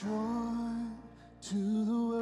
drawn to the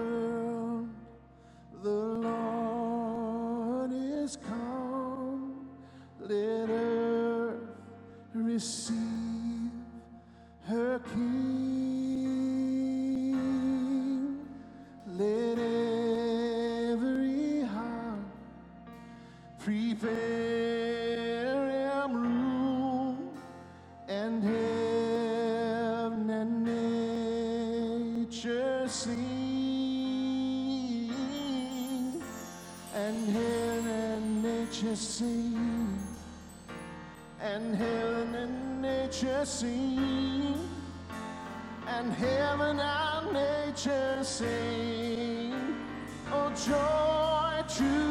and heaven and nature sing. Oh, joy to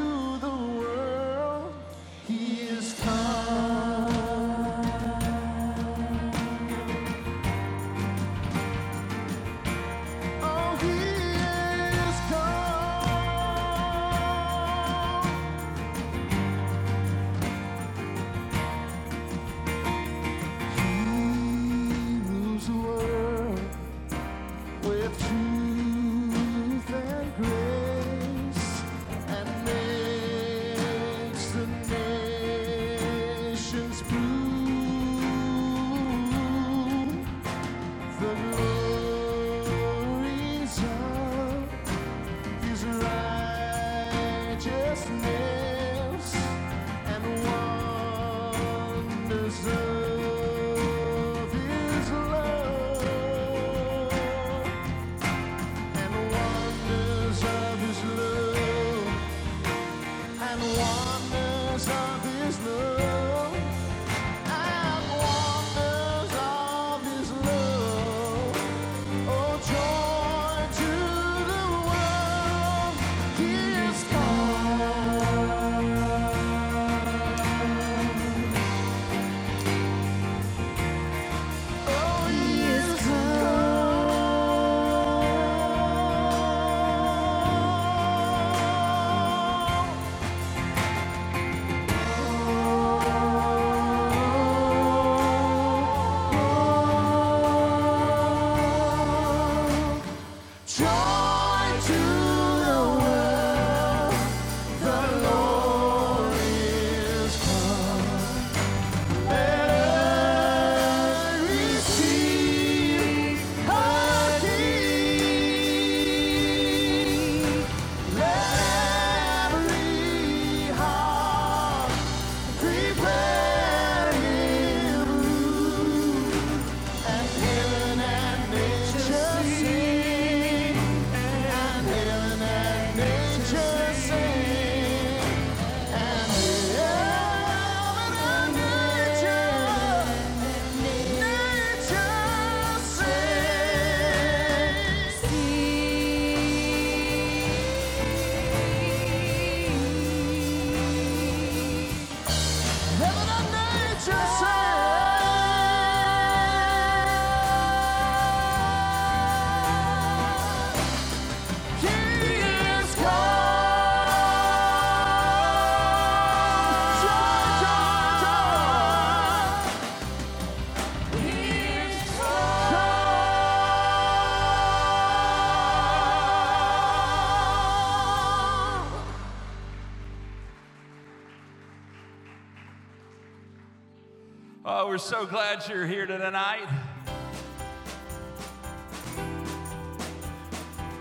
we're so glad you're here tonight.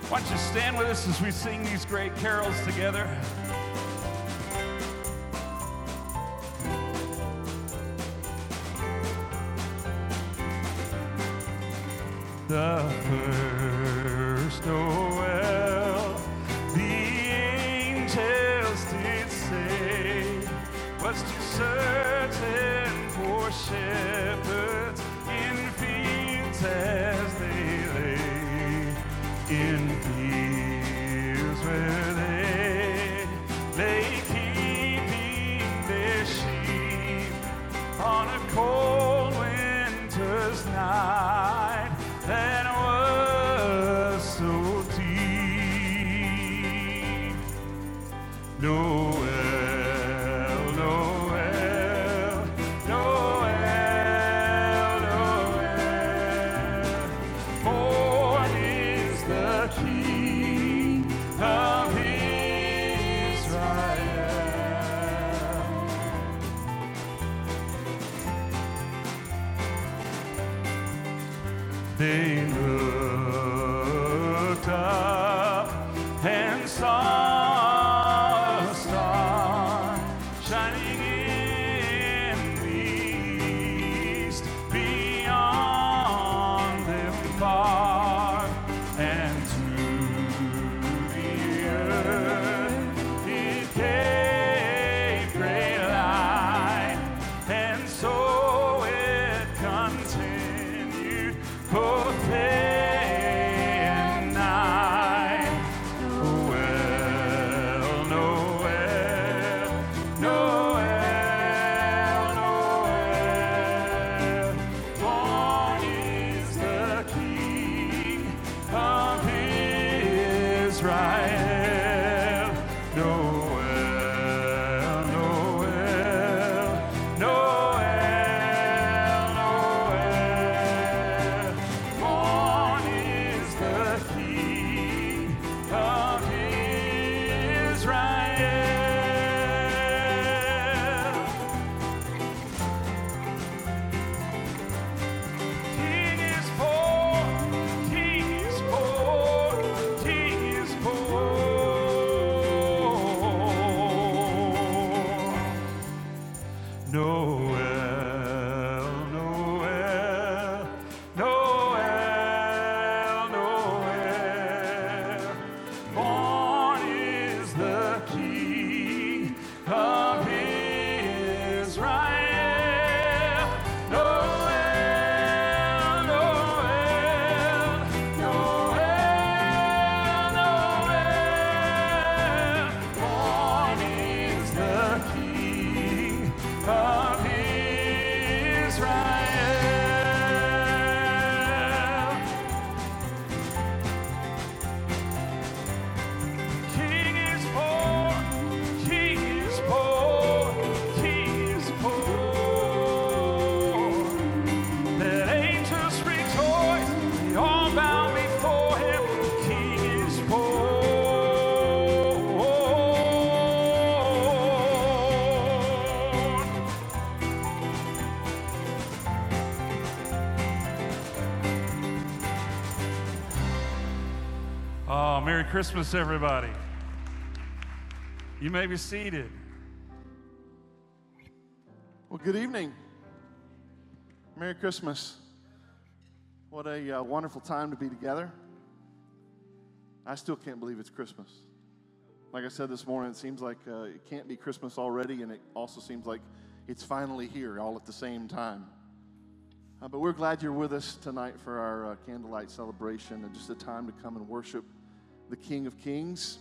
Why don't you stand with us as we sing these great carols together? Christmas, everybody. You may be seated. Well, good evening. Merry Christmas. What a uh, wonderful time to be together. I still can't believe it's Christmas. Like I said this morning, it seems like uh, it can't be Christmas already, and it also seems like it's finally here all at the same time. Uh, but we're glad you're with us tonight for our uh, candlelight celebration and just a time to come and worship the King of Kings.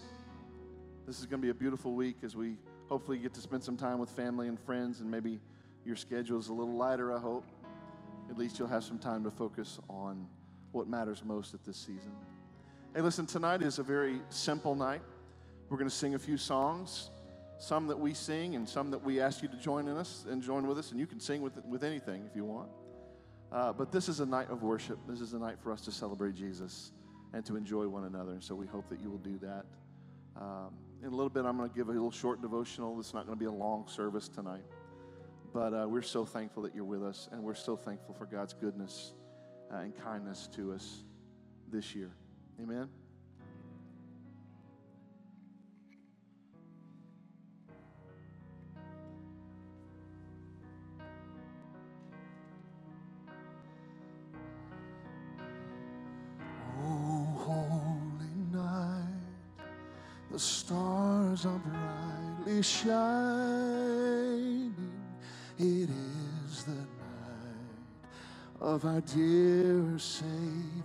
This is going to be a beautiful week as we hopefully get to spend some time with family and friends, and maybe your schedule is a little lighter, I hope. At least you'll have some time to focus on what matters most at this season. Hey, listen, tonight is a very simple night. We're going to sing a few songs, some that we sing and some that we ask you to join in us and join with us, and you can sing with, with anything if you want. Uh, but this is a night of worship. This is a night for us to celebrate Jesus and to enjoy one another. And so we hope that you will do that. Um, in a little bit, I'm going to give a little short devotional. It's not going to be a long service tonight. But uh, we're so thankful that you're with us, and we're so thankful for God's goodness uh, and kindness to us this year. Amen. Stars are brightly shining. It is the night of our dear Savior's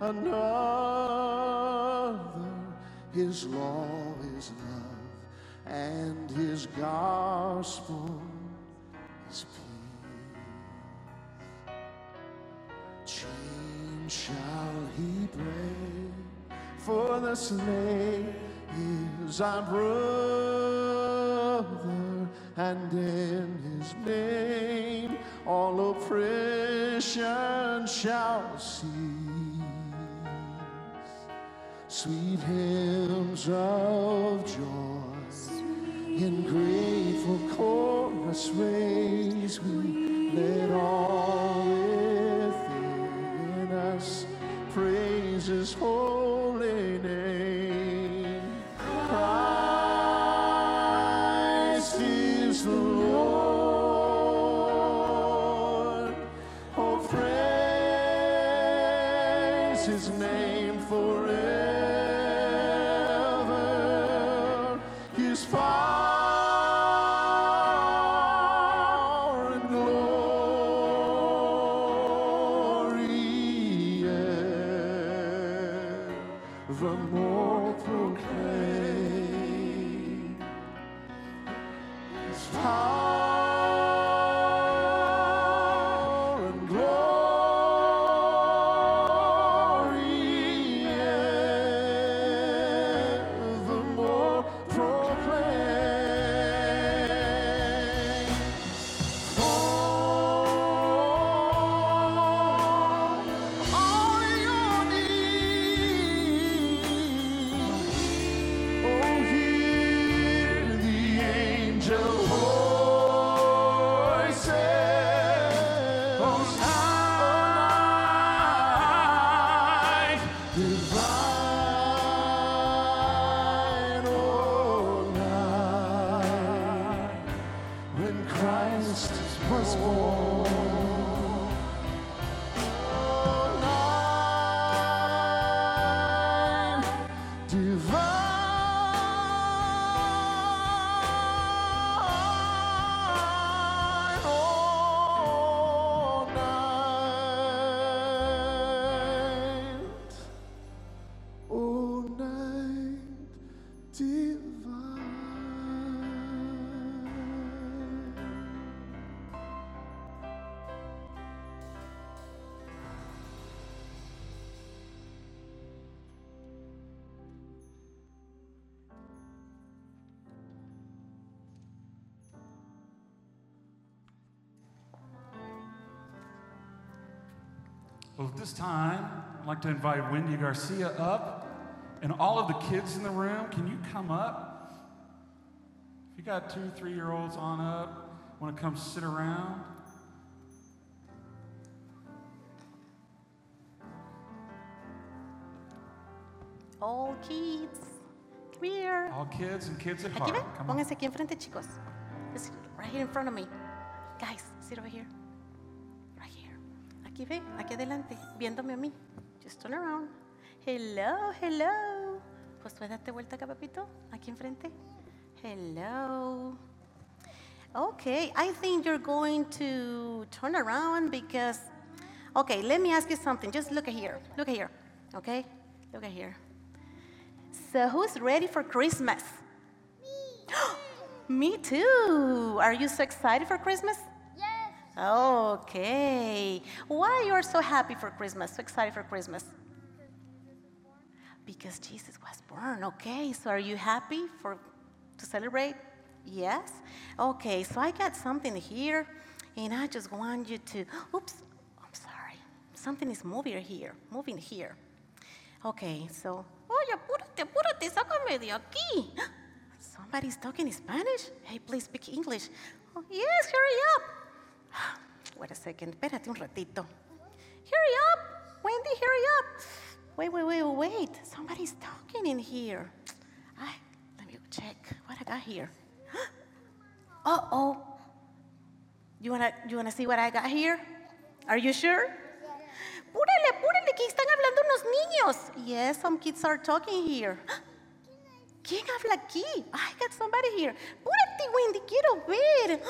another. His law is love, and His gospel is peace. Chains shall He break, for the slave is our brother, and in His name all oppression shall cease. Sweet hymns of joy. In grateful chorus raise we let all within us praise his holy Well, at this time, I'd like to invite Wendy Garcia up. And all of the kids in the room, can you come up? If you got two, three year olds on up, want to come sit around? All kids, come here. All kids and kids at Aquí heart. ven, Come on. pónganse aquí enfrente, chicos. Right here in front of me. Guys, sit over here. Aquí ve, aquí adelante, viéndome a mí. Just turn around. Hello, hello. Pues puedes darte vuelta acá, papito. Aquí enfrente. Hello. Okay, I think you're going to turn around because, okay, let me ask you something. Just look at here. Look at here. Okay? Look at here. So, who's ready for Christmas? Me. Me too. Are you so excited for Christmas? Okay. Why you are so happy for Christmas? So excited for Christmas? Because Jesus was born. Okay. So are you happy for to celebrate? Yes. Okay. So I got something here. And I just want you to, oops, I'm sorry. Something is moving here, moving here. Okay, so, oye, apúrate, apúrate, sácame de aquí. Somebody's talking Spanish? Hey, please speak English. Oh, yes, hurry up. Wait a second, espérate un ratito. Hurry up, Wendy, hurry up. Wait, wait, wait, wait. Somebody's talking in here. Ay, let me check what I got here. Uh oh. You wanna, you wanna see what I got here? Are you sure? Púrele, púrele, que están hablando unos niños. Yes, some kids are talking here. ¿Quién habla aquí? I got somebody here. Púrate, Wendy, quiero ver.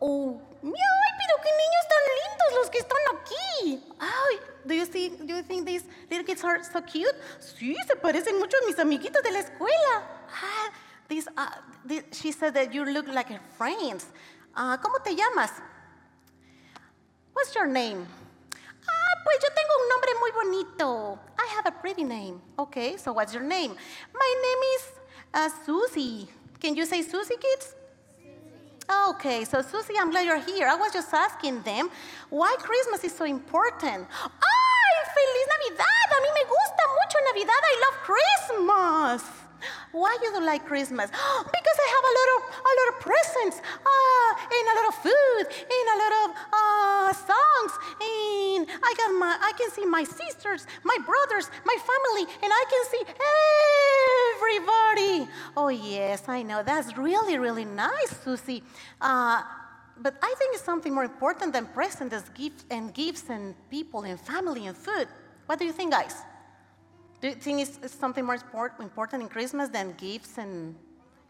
Oh, pero qué niños tan lindos los que están aquí. Ay, do you see, do you think these little kids are so cute? Sí, se parecen mucho a mis amiguitos de la escuela. Ah, these, uh, the- she said that you look like her friends. Ah, ¿Cómo te llamas? What's your name? Ah, pues yo tengo un nombre muy bonito. I have a pretty name. Okay, so what's your name? My name is uh, Susie. Can you say Susie, kids? Okay, so Susie, I'm glad you're here. I was just asking them why Christmas is so important. ¡Ay, feliz Navidad! A mí me gusta mucho Navidad. I love Christmas. Why you don't like Christmas? Because I have a lot of a lot of presents, uh, and a lot of food, and a lot of uh, songs, and I got my I can see my sisters, my brothers, my family, and I can see everybody. Oh yes, I know that's really really nice, Susie. Uh, but I think it's something more important than presents, as gifts and gifts and people and family and food. What do you think, guys? Do you think it's, it's something more important in Christmas than gifts and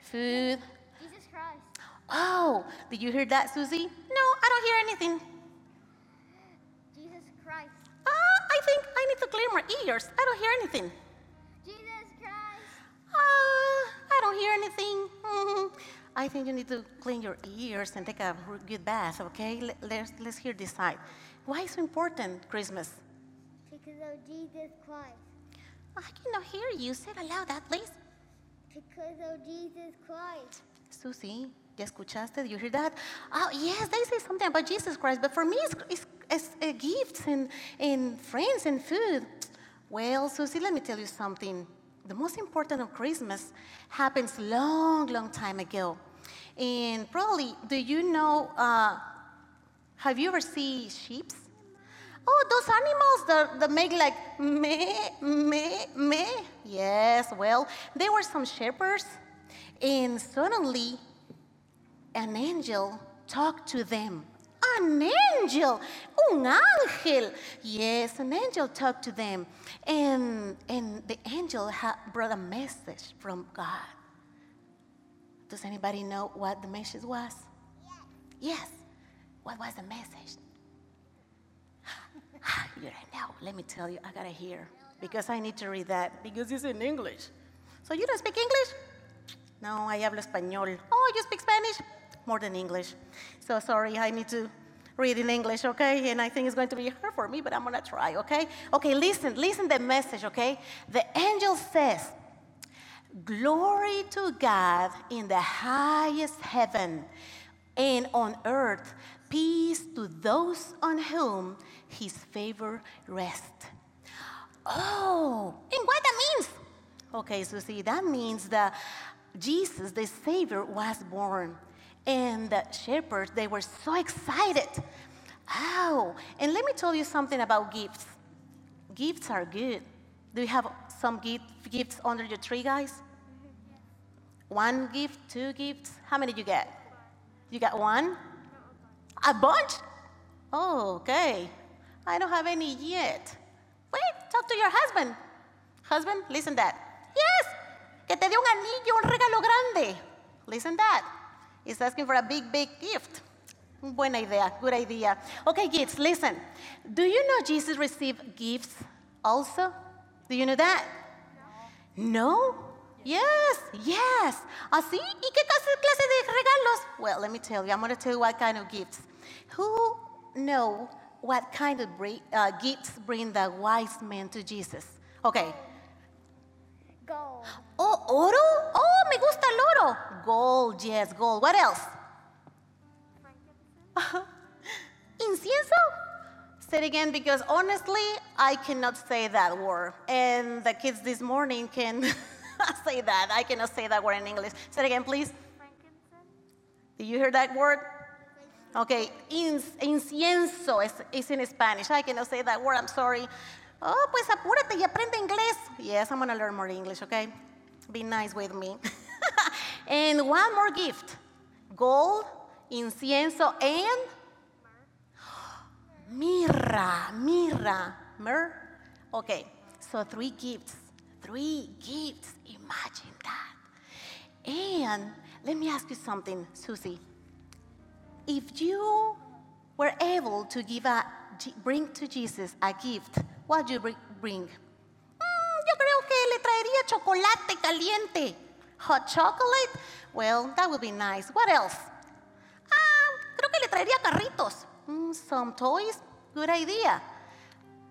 food? Jesus Christ. Oh, did you hear that, Susie? No, I don't hear anything. Jesus Christ. Ah, I think I need to clear my ears. I don't hear anything. Ah, I don't hear anything. Mhm. I think you need to clean your ears and take a good bath, okay? Let- Let's, let's hear this side. Why is so important, Christmas? Because of Jesus Christ. I cannot hear you. Say it aloud, that please. Because of Jesus Christ. Susie, ¿ya escuchaste? Did you hear that? Oh, yes, they say something about Jesus Christ, but for me, it's, it's, it's uh, gifts and, and friends and food. Well, Susie, let me tell you something. The most important of Christmas happens long, long time ago. And probably, do you know, uh, have you ever seen sheep? Oh, those animals that, that make like meh, meh, meh. Yes, well, there were some shepherds, and suddenly an angel talked to them. An angel, un ángel. Yes, an angel talked to them. And, and the angel brought a message from God. Does anybody know what the message was? Yes. What was the message? You don't know. Let me tell you, I gotta hear because I need to read that because it's in English. So you don't speak English? No, I hablo español. Oh, you speak Spanish? More than English. So sorry, I need to read in English, okay? And I think it's going to be hard for me, but I'm gonna try, okay? Okay, listen, listen the message, okay? The angel says, Glory to God in the highest heaven, and on earth, peace to those on whom his favor rests. Oh, and what that means? Okay, so see, that means that Jesus, the Savior, was born. And the shepherds, they were so excited. Oh, and let me tell you something about gifts. Gifts are good. Do you have some gift, gifts under your tree, guys? One gift, two gifts? How many you get? You got one? A bunch? Oh, okay. I don't have any yet. Wait, talk to your husband. Husband, listen that. Yes, que te dé un anillo, un regalo grande. Listen that. He's asking for a big, big gift. Buena idea, good idea. Okay, kids, listen. Do you know Jesus received gifts also? Do you know that? No? Yes, yes. ¿Así? ¿Y qué clase de regalos? Well, let me tell you. I'm going to tell you what kind of gifts. Who know what kind of uh, gifts bring the wise men to Jesus? Okay. Gold. Oh, oro? Oh, me gusta el oro. Gold, yes, gold. What else? Incienso? Say it again because honestly, I cannot say that word. And the kids this morning can say that. I cannot say that word in English. Say it again, please. Frankincense? Did you hear that word? Okay, inc- incienso is, is in Spanish. I cannot say that word, I'm sorry. Oh, pues apúrate y aprende inglés. Yes, I'm gonna learn more English, okay? Be nice with me. and one more gift gold, incienso, and mirra, mirra, myrrh. Okay, so three gifts, three gifts. Imagine that. And let me ask you something, Susie. If you were able to give a, bring to Jesus a gift, what would you bring? Mm, yo creo que le traería chocolate caliente. Hot chocolate? Well, that would be nice. What else? Ah, creo que le traería carritos. Mm, some toys? Good idea.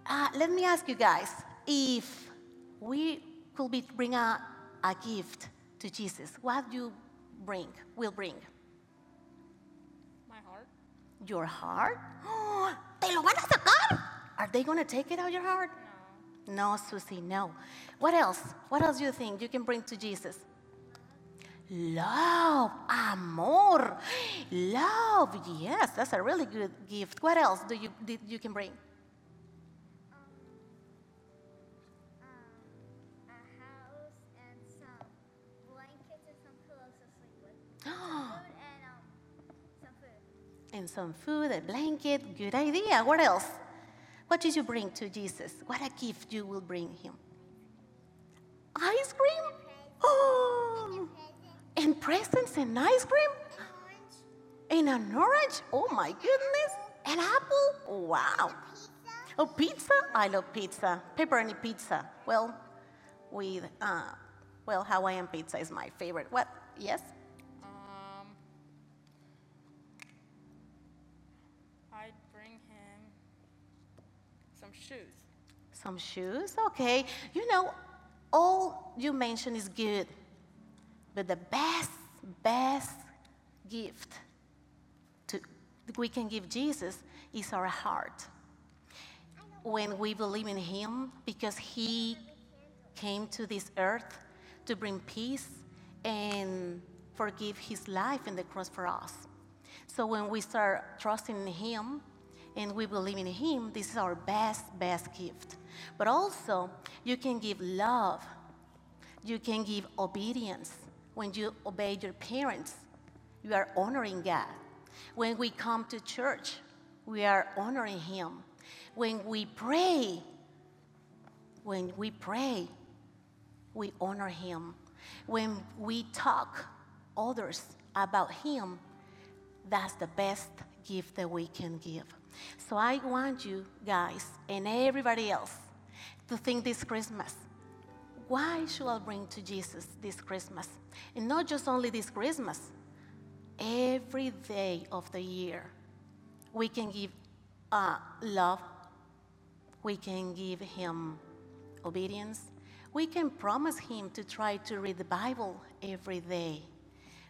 Uh, let me ask you guys if we could be, bring a, a gift to Jesus, what do you bring? Will bring? My heart. Your heart? ¿Te lo van a sacar? Are they going to take it out of your heart? No, Susie, no. What else? What else do you think you can bring to Jesus? Love, amor, love. Yes, that's a really good gift. What else do you did you can bring? Um, a house and some blankets and some pillows to sleep with. And um, some food. And some food, a blanket. Good idea. What else? What did you bring to Jesus? What a gift you will bring him? Ice cream? Oh, and presents and ice cream? And an orange? Oh my goodness. An apple? Wow. Oh, pizza? I love pizza. Pepperoni pizza. Well, with, uh, well, Hawaiian pizza is my favorite. What? Yes? Um, I'd bring him some shoes. Some shoes? Okay. You know, all you mentioned is good. But the best, best gift to, we can give Jesus is our heart. When we believe in Him, because He came to this earth to bring peace and forgive His life in the cross for us. So when we start trusting in Him and we believe in Him, this is our best, best gift. But also, you can give love, you can give obedience. When you obey your parents, you are honoring God. When we come to church, we are honoring Him. When we pray, when we pray, we honor Him. When we talk others about Him, that's the best gift that we can give. So I want you guys and everybody else to think this Christmas why should I bring to Jesus this Christmas? And not just only this Christmas, every day of the year, we can give uh, love, we can give Him obedience, we can promise Him to try to read the Bible every day.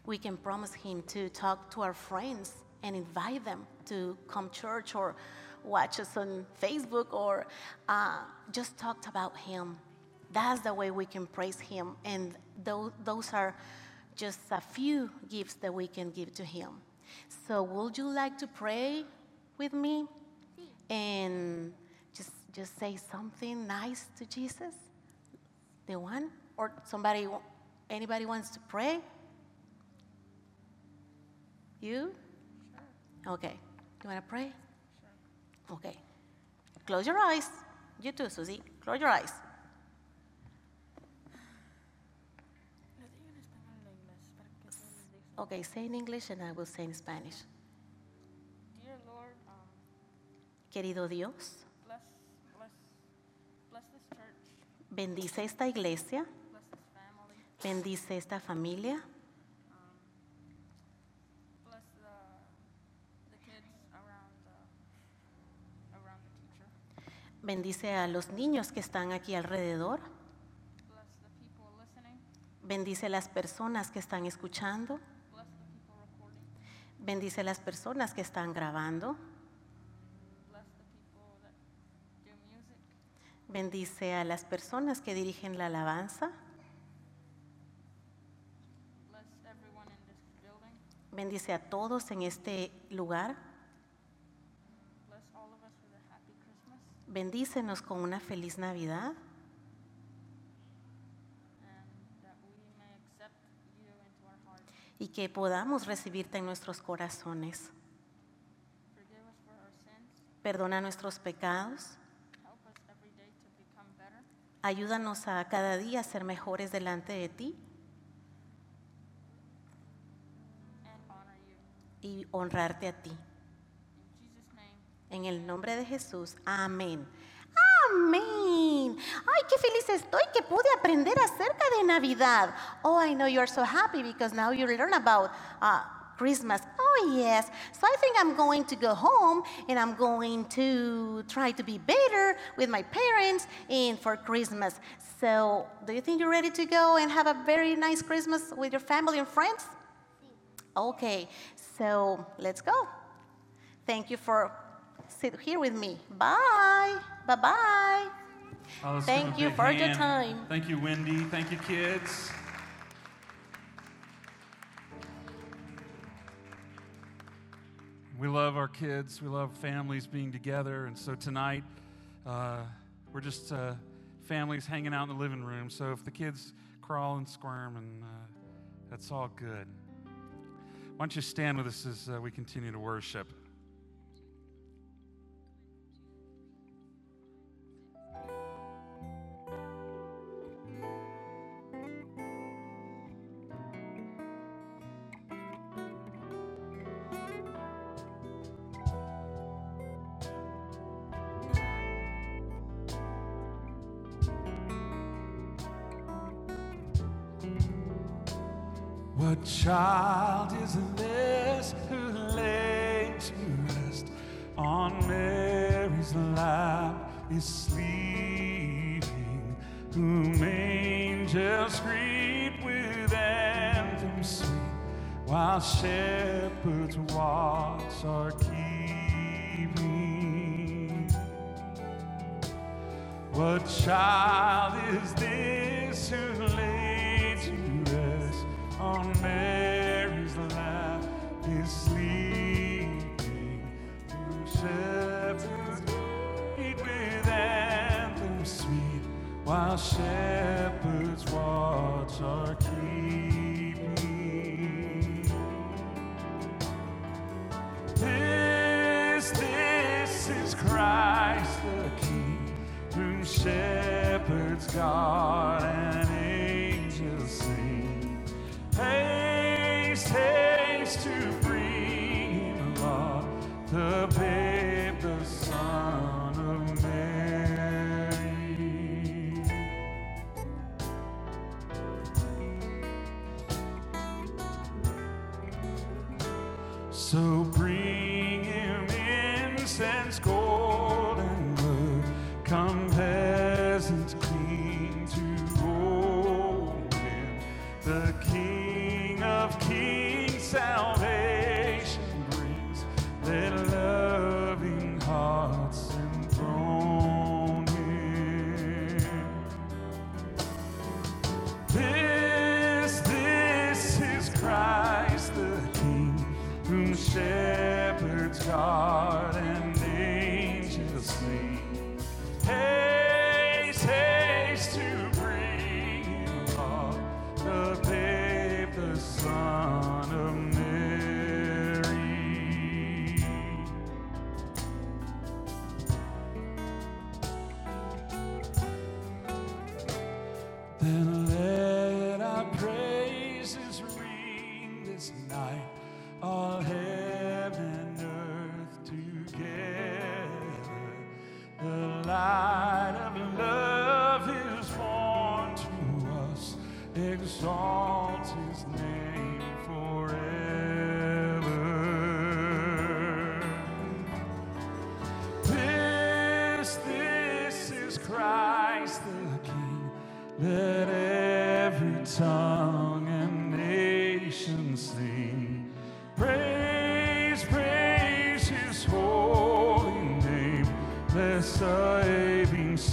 We can promise Him to talk to our friends and invite them to come church or watch us on Facebook or uh, just talked about Him. That's the way we can praise Him. And those, those are just a few gifts that we can give to Him. So, would you like to pray with me and just, just say something nice to Jesus? The one? Or somebody, anybody wants to pray? You? Okay. You want to pray? Okay. Close your eyes. You too, Susie. Close your eyes. Okay, say in English and I will say in Spanish. Dear Lord, um, Querido Dios, bless, bless, bless this church, bendice esta iglesia, bless this family, bendice esta familia, bendice a los niños que están aquí alrededor, bendice las personas que están escuchando, Bendice a las personas que están grabando. Bendice a las personas que dirigen la alabanza. Bendice a todos en este lugar. Bendícenos con una feliz Navidad And that we may accept you into our hearts. y que podamos recibirte en nuestros corazones. Forgive us for our sins. Perdona nuestros pecados. Help us every day to become better. Ayúdanos a cada día a ser mejores delante de ti and honor you. y honrarte a ti. In Jesus' name, En el nombre de Jesús. Amén. Amén. Ay, qué feliz estoy que pude aprender acerca de Navidad. Oh, I know you're so happy because now you learn about uh, Christmas. Oh, yes. So I think I'm going to go home and I'm going to try to be better with my parents and for Christmas. So, do you think you're ready to go and have a very nice Christmas with your family and friends? Okay, so let's go. Thank you for sit here with me. Bye. Bye bye. Oh, Thank you for your time. Thank you, Wendy. Thank you, kids. We love our kids. We love families being together. And so tonight, uh, we're just uh, families hanging out in the living room. So if the kids crawl and squirm, and uh, that's all good. Why don't you stand with us as uh, we continue to worship? Child is this who laid to rest on Mary's lap is sleeping, whom angels greet with anthems sweet, while shepherds watch are keeping? What child is this who laid to rest on Mary's lap is sleeping? Who shepherds meet with anthems sweet, while shepherds watch keeping. This, this is Christ the King, whom shepherds guard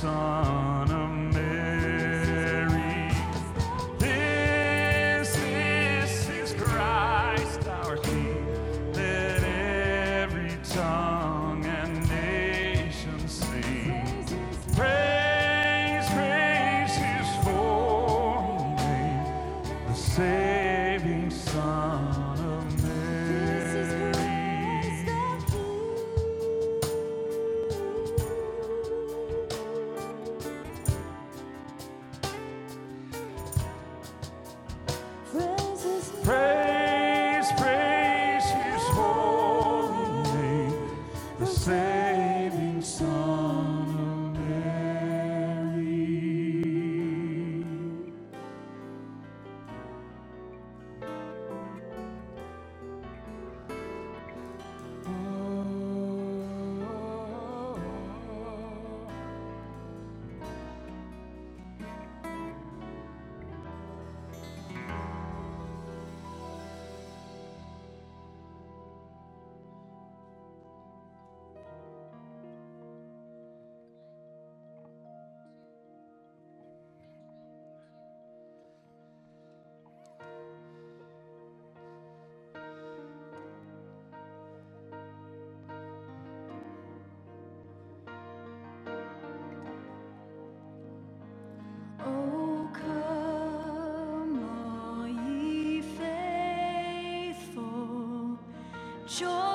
song. joy.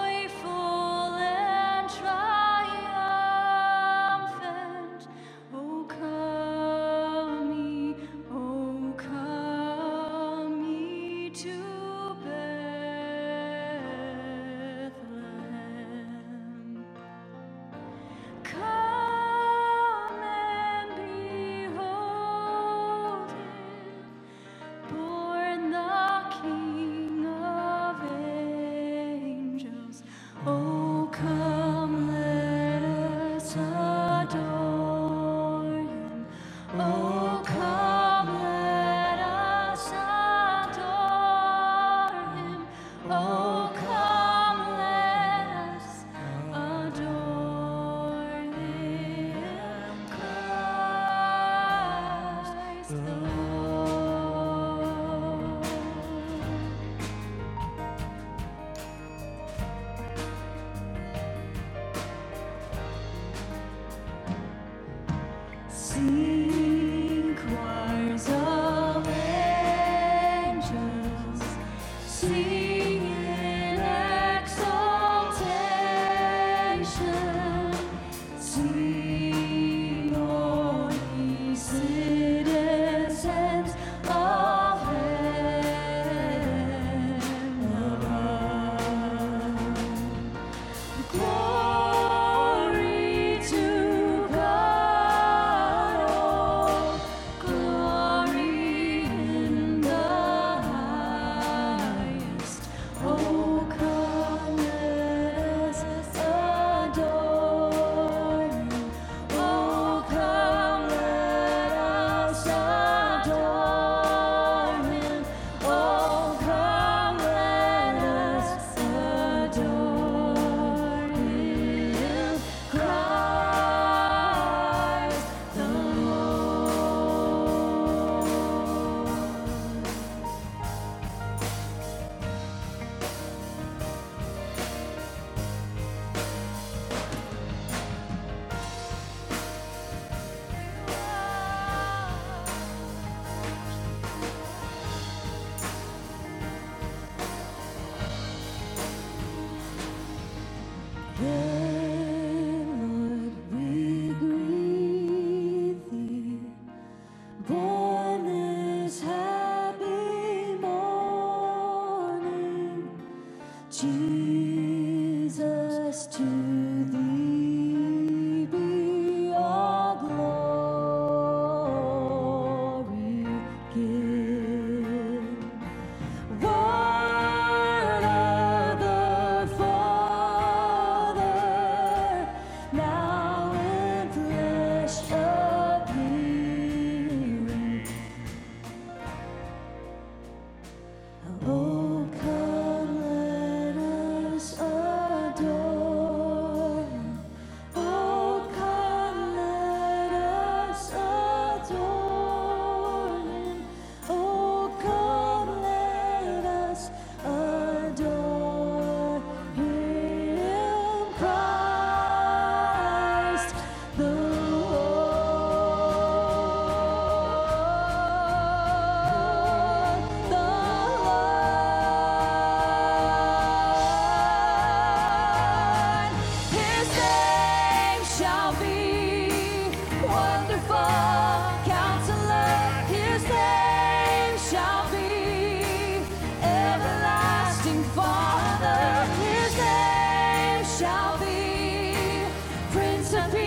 Seated.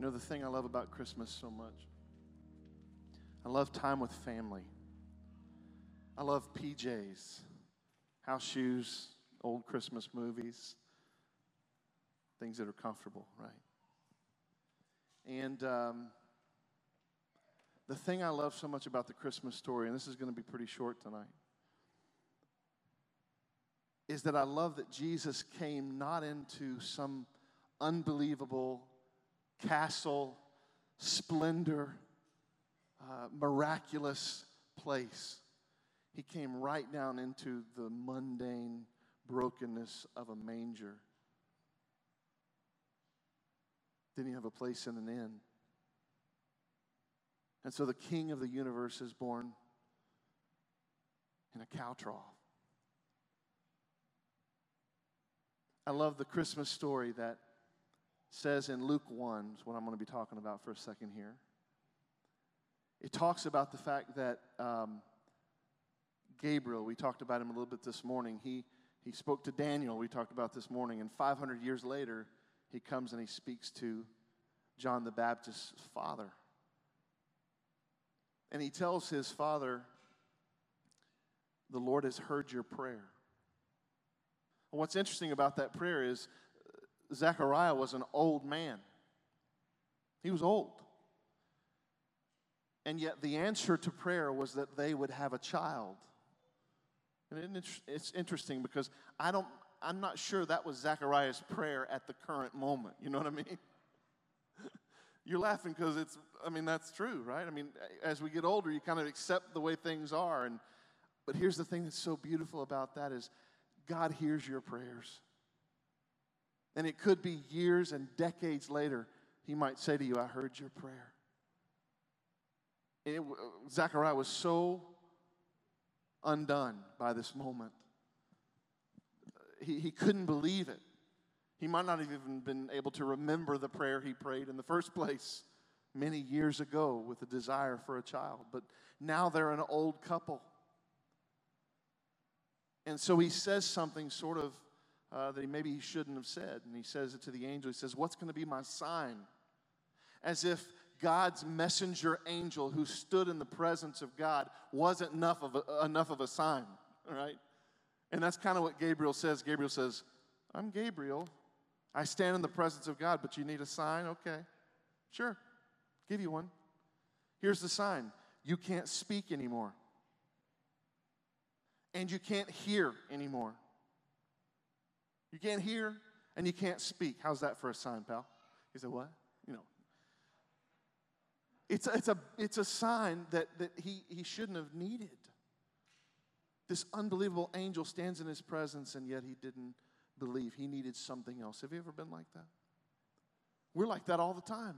You know the thing I love about Christmas so much? I love time with family. I love PJs, house shoes, old Christmas movies, things that are comfortable, right? And um, the thing I love so much about the Christmas story, and this is going to be pretty short tonight, is that I love that Jesus came not into some unbelievable castle, splendor, uh, miraculous place. He came right down into the mundane brokenness of a manger. Didn't he have a place in an inn? And so the king of the universe is born in a cow trough. I love the Christmas story that says in Luke 1, is what I'm going to be talking about for a second here. It talks about the fact that um, Gabriel, we talked about him a little bit this morning. He, he spoke to Daniel, we talked about this morning. And 500 years later, he comes and he speaks to John the Baptist's father. And he tells his father, The Lord has heard your prayer. What's interesting about that prayer is Zechariah was an old man, he was old. And yet, the answer to prayer was that they would have a child. And it's interesting because I don't, I'm not sure that was Zechariah's prayer at the current moment. You know what I mean? You're laughing because it's, I mean, that's true, right? I mean, as we get older, you kind of accept the way things are. And, but here's the thing that's so beautiful about that is God hears your prayers. And it could be years and decades later, he might say to you, I heard your prayer. It, was so undone by this moment. He, he couldn't believe it. He might not have even been able to remember the prayer he prayed in the first place many years ago with a desire for a child. But now they're an old couple. And so he says something sort of uh, that he, maybe he shouldn't have said. And he says it to the angel. He says, What's going to be my sign? As if God's messenger angel who stood in the presence of God wasn't enough of a, enough of a sign, right? And that's kind of what Gabriel says. Gabriel says, I'm Gabriel. I stand in the presence of God, but you need a sign? Okay. Sure. Give you one. Here's the sign you can't speak anymore, and you can't hear anymore. You can't hear and you can't speak. How's that for a sign, pal? He said, What? You know. It's a, it's a, it's a sign that, that he, he shouldn't have needed. This unbelievable angel stands in his presence, and yet he didn't believe. He needed something else. Have you ever been like that? We're like that all the time.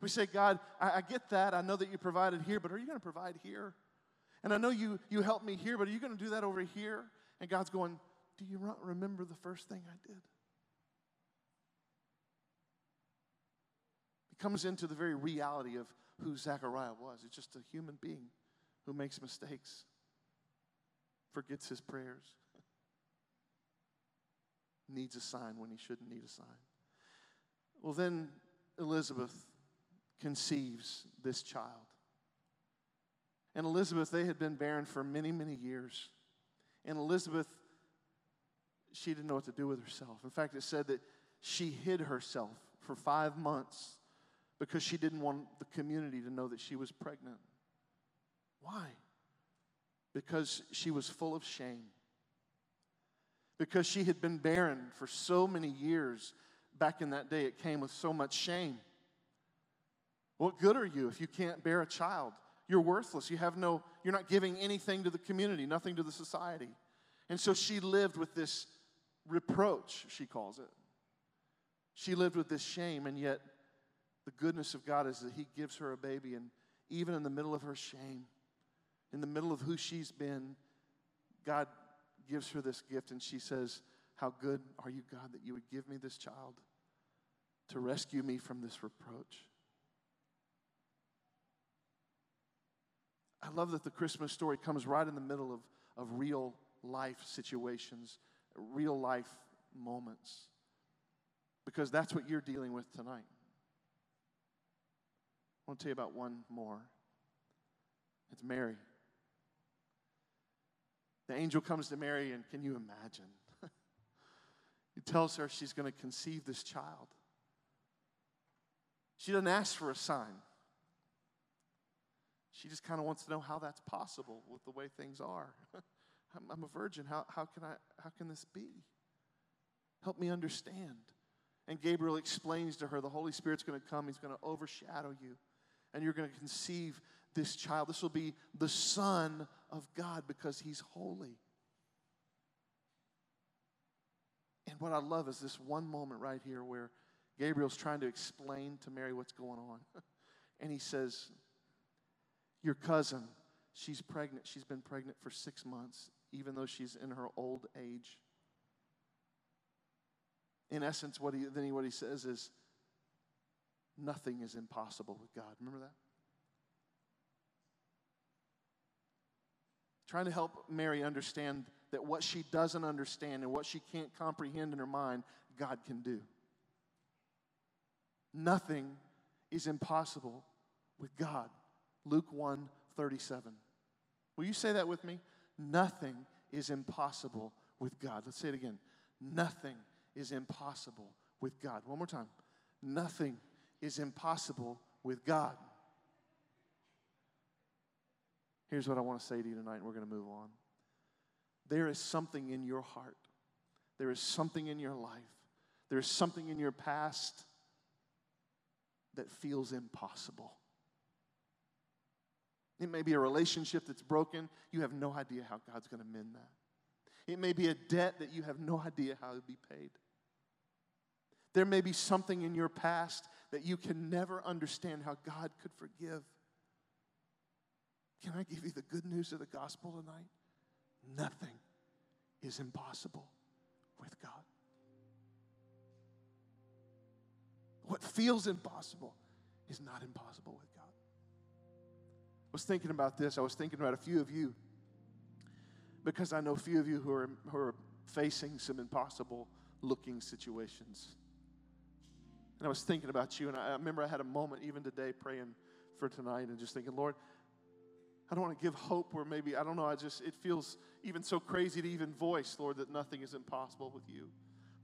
We say, God, I, I get that. I know that you provided here, but are you going to provide here? And I know you, you helped me here, but are you going to do that over here? And God's going, Do you remember the first thing I did? It comes into the very reality of who Zechariah was. It's just a human being who makes mistakes, forgets his prayers, needs a sign when he shouldn't need a sign. Well, then Elizabeth conceives this child. And Elizabeth, they had been barren for many, many years. And Elizabeth, she didn't know what to do with herself. In fact, it said that she hid herself for five months because she didn't want the community to know that she was pregnant. Why? Because she was full of shame. Because she had been barren for so many years. Back in that day, it came with so much shame. What good are you if you can't bear a child? You're worthless. You have no, you're not giving anything to the community, nothing to the society. And so she lived with this reproach, she calls it. She lived with this shame, and yet the goodness of God is that He gives her a baby, and even in the middle of her shame, in the middle of who she's been, God gives her this gift, and she says, How good are you, God, that you would give me this child to rescue me from this reproach? I love that the Christmas story comes right in the middle of, of real life situations, real life moments, because that's what you're dealing with tonight. I want to tell you about one more. It's Mary. The angel comes to Mary, and can you imagine? he tells her she's going to conceive this child. She doesn't ask for a sign. She just kind of wants to know how that's possible with the way things are. I'm, I'm, a virgin. How, how, can I, how can this be? Help me understand. And Gabriel explains to her the Holy Spirit's going to come, He's going to overshadow you and you're going to conceive this child. This will be the Son of God because He's holy. And what I love is this one moment right here where Gabriel's trying to explain to Mary what's going on. and he says, Your cousin, she's pregnant. She's been pregnant for six months, even though she's in her old age. In essence, what he, then what he says is, Nothing is impossible with God. Remember that? Trying to help Mary understand that what she doesn't understand and what she can't comprehend in her mind, God can do. Nothing is impossible with God. Luke 1 37. Will you say that with me? Nothing is impossible with God. Let's say it again. Nothing is impossible with God. One more time. Nothing is impossible with God. Here's what I want to say to you tonight, and we're going to move on. There is something in your heart, there is something in your life, there is something in your past that feels impossible. It may be a relationship that's broken. You have no idea how God's going to mend that. It may be a debt that you have no idea how to be paid. There may be something in your past that you can never understand how God could forgive. Can I give you the good news of the gospel tonight? Nothing is impossible with God. What feels impossible is not impossible with God. Was thinking about this. I was thinking about a few of you because I know a few of you who are, who are facing some impossible looking situations. And I was thinking about you, and I remember I had a moment even today praying for tonight and just thinking, Lord, I don't want to give hope where maybe, I don't know, I just, it feels even so crazy to even voice, Lord, that nothing is impossible with you.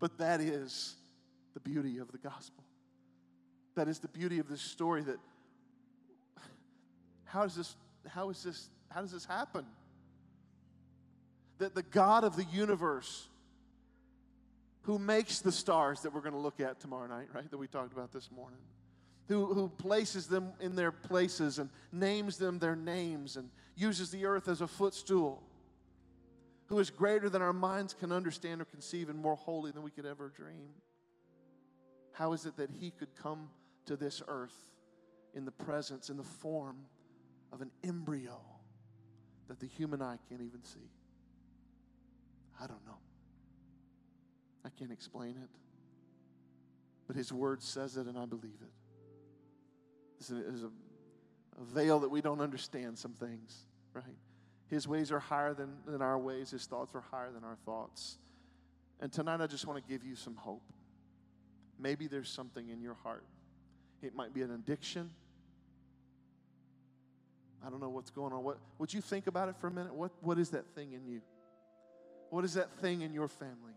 But that is the beauty of the gospel. That is the beauty of this story that how does this how is this how does this happen? That the God of the universe who makes the stars that we're going to look at tomorrow night, right? That we talked about this morning. Who, who places them in their places and names them their names and uses the earth as a footstool. Who is greater than our minds can understand or conceive and more holy than we could ever dream. How is it that he could come to this earth in the presence, in the form of an embryo that the human eye can't even see? I don't know. I can't explain it. But His Word says it, and I believe it. This is a, a veil that we don't understand some things, right? His ways are higher than, than our ways, His thoughts are higher than our thoughts. And tonight, I just want to give you some hope. Maybe there's something in your heart. It might be an addiction. I don't know what's going on. What, would you think about it for a minute? What, what is that thing in you? What is that thing in your family?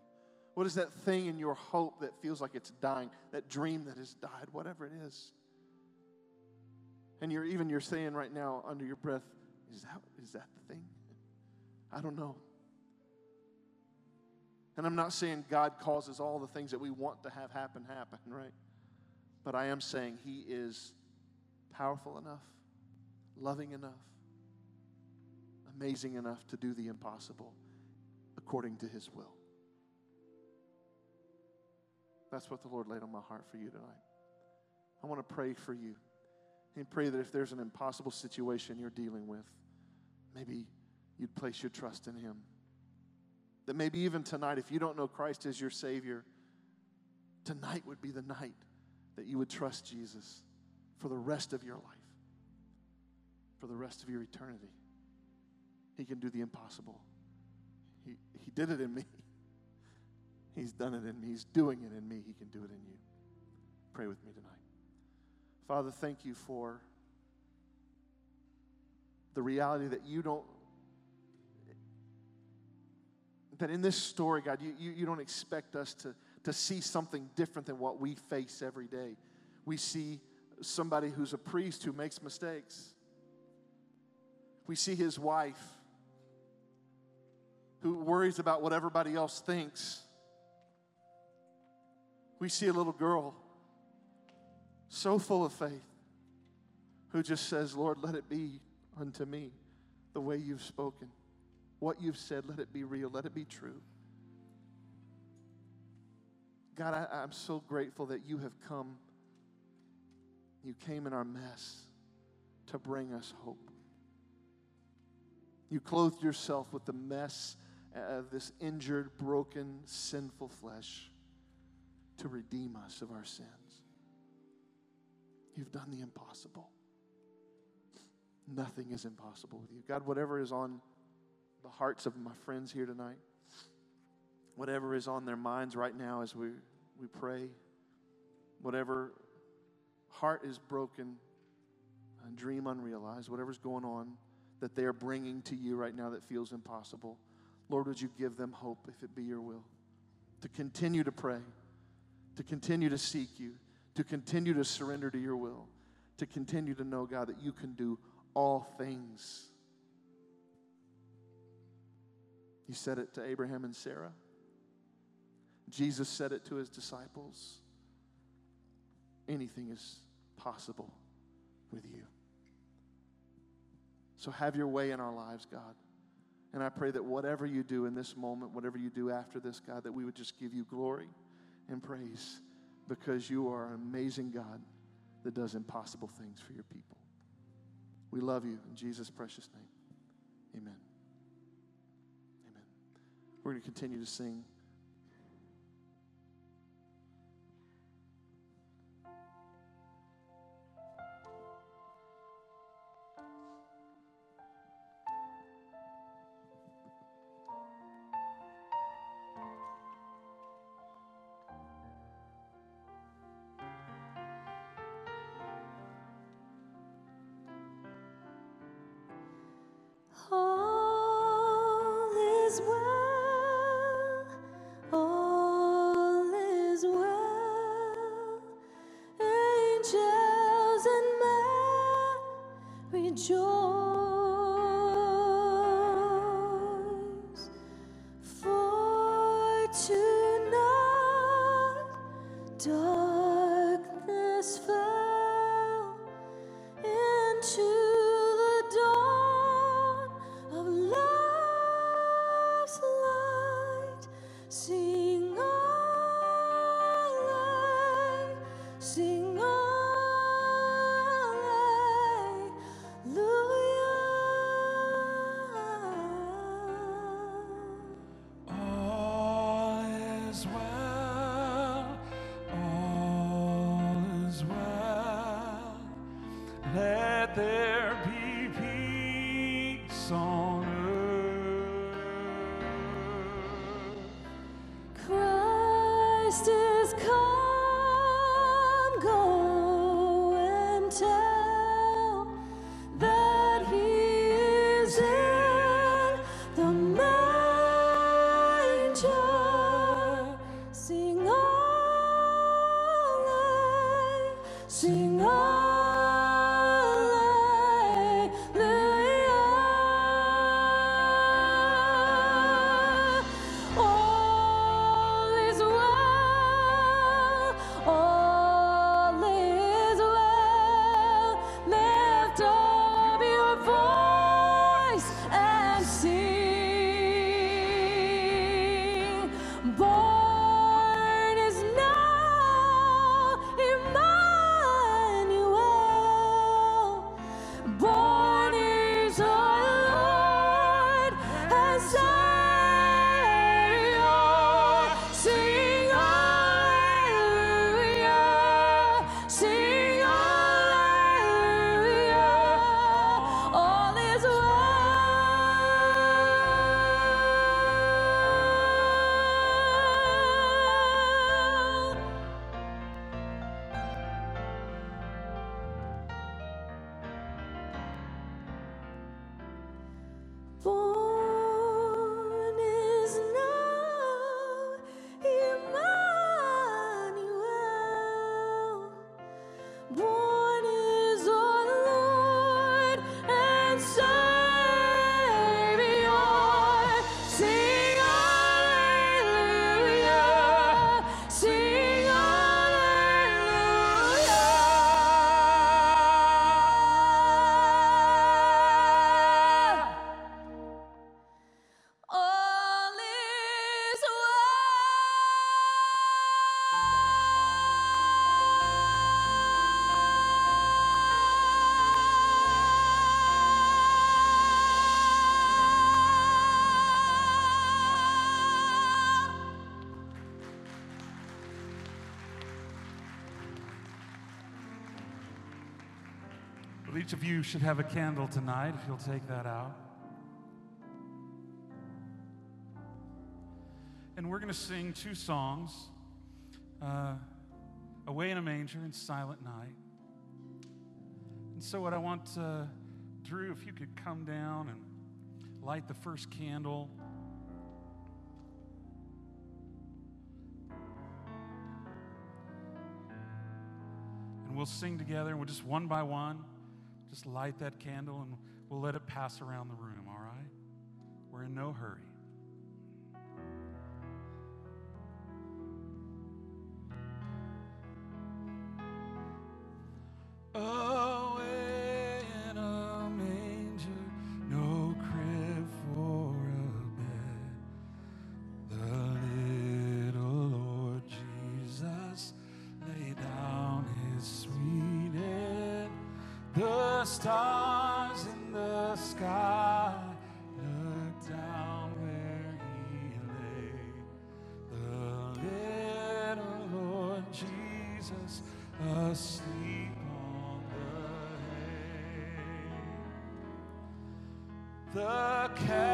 What is that thing in your hope that feels like it's dying? That dream that has died, whatever it is. And you're even you're saying right now under your breath, is that is that the thing? I don't know. And I'm not saying God causes all the things that we want to have happen happen, right? But I am saying He is powerful enough, loving enough, amazing enough to do the impossible according to His will. That's what the Lord laid on my heart for you tonight. I want to pray for you and pray that if there's an impossible situation you're dealing with, maybe you'd place your trust in Him. That maybe even tonight, if you don't know Christ as your Savior, tonight would be the night that you would trust Jesus for the rest of your life, for the rest of your eternity. He can do the impossible. He, he did it in me. He's done it in me. He's doing it in me. He can do it in you. Pray with me tonight. Father, thank you for the reality that you don't, that in this story, God, you, you, you don't expect us to, to see something different than what we face every day. We see somebody who's a priest who makes mistakes. We see his wife who worries about what everybody else thinks we see a little girl so full of faith who just says, Lord, let it be unto me the way you've spoken. What you've said, let it be real, let it be true. God, I, am so grateful that you have come. You came in our mess to bring us hope. You clothed yourself with the mess uh, of this injured, broken, sinful flesh to redeem us of our sins. You've done the impossible. Nothing is impossible with you. God, whatever is on the hearts of my friends here tonight, whatever is on their minds right now as we, we pray, whatever heart is broken, dream unrealized, whatever's going on that they are bringing to you right now that feels impossible, Lord, would you give them hope if it be your will to continue to pray to continue to seek you, to continue to surrender to your will, to continue to know, God, that you can do all things. You said it to Abraham and Sarah. Jesus said it to his disciples. Anything is possible with you. So have your way in our lives, God. And I pray that whatever you do in this moment, whatever you do after this, God, that we would just give you glory and praise because you are an amazing God that does impossible things for your people. We love you in Jesus' precious name. Amen. Amen. We're going to continue to sing. Is well, all is well. Let there each of you should have a candle tonight if you'll take that out. And we're going to sing two songs uh, Away in a Manger and Silent Night. And so, what I want, uh, Drew, if you could come down and light the first candle. And we'll sing together, we'll just one by one, just light that candle, and we'll let it pass around the room, all right? We're in no hurry. The hay.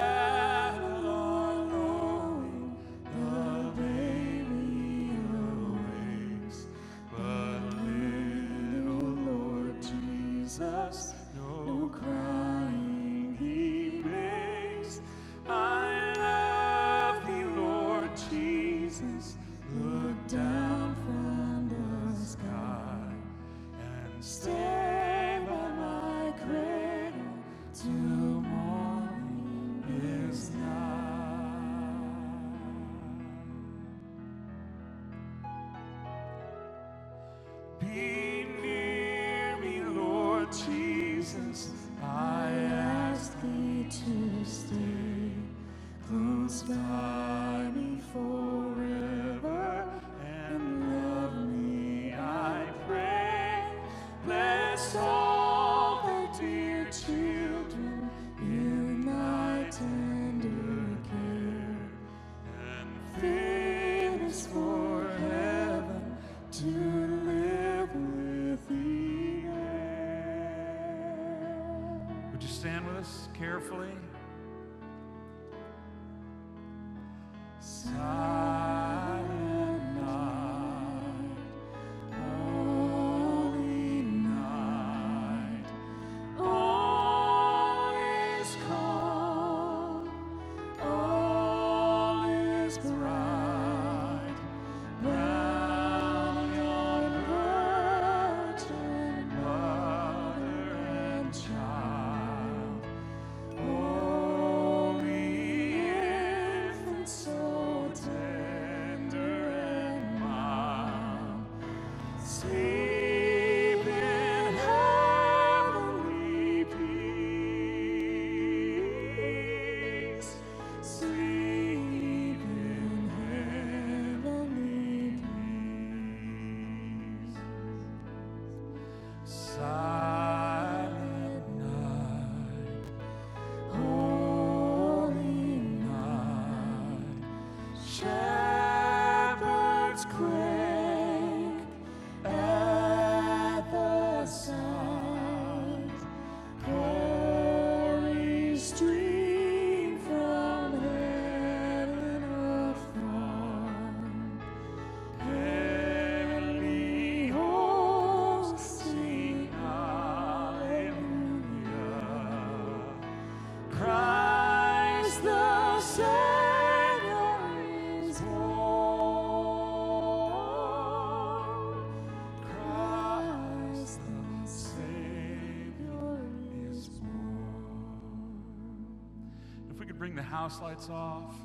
House lights off,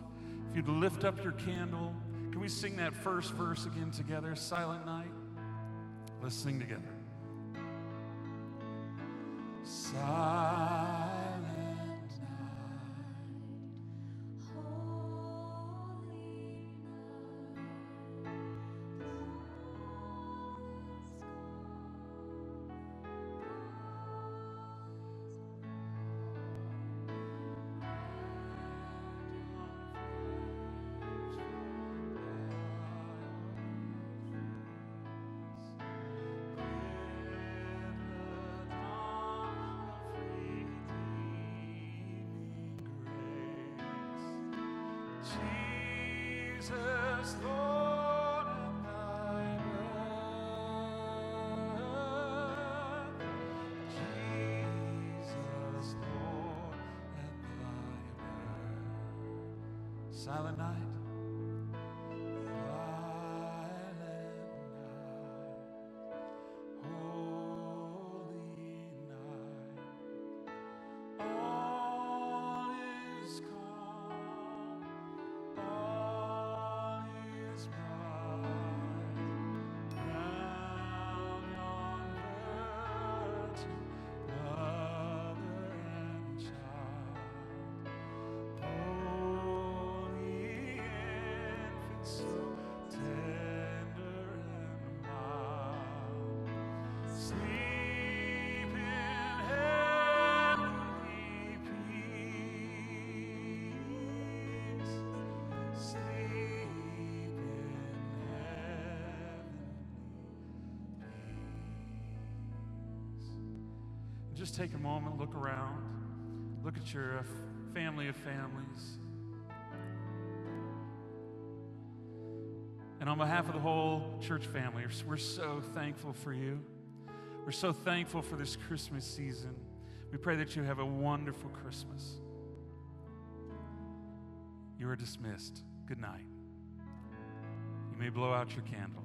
if you'd lift up your candle, can we sing that first verse again together? Silent night. Let's sing together. Jesus, Lord, thy birth. Jesus, Lord, thy birth. Silent night. Just take a moment, look around, look at your uh, family of families. And on behalf of the whole church family, we're so thankful for you. We're so thankful for this Christmas season. We pray that you have a wonderful Christmas. You are dismissed. Good night. You may blow out your candle.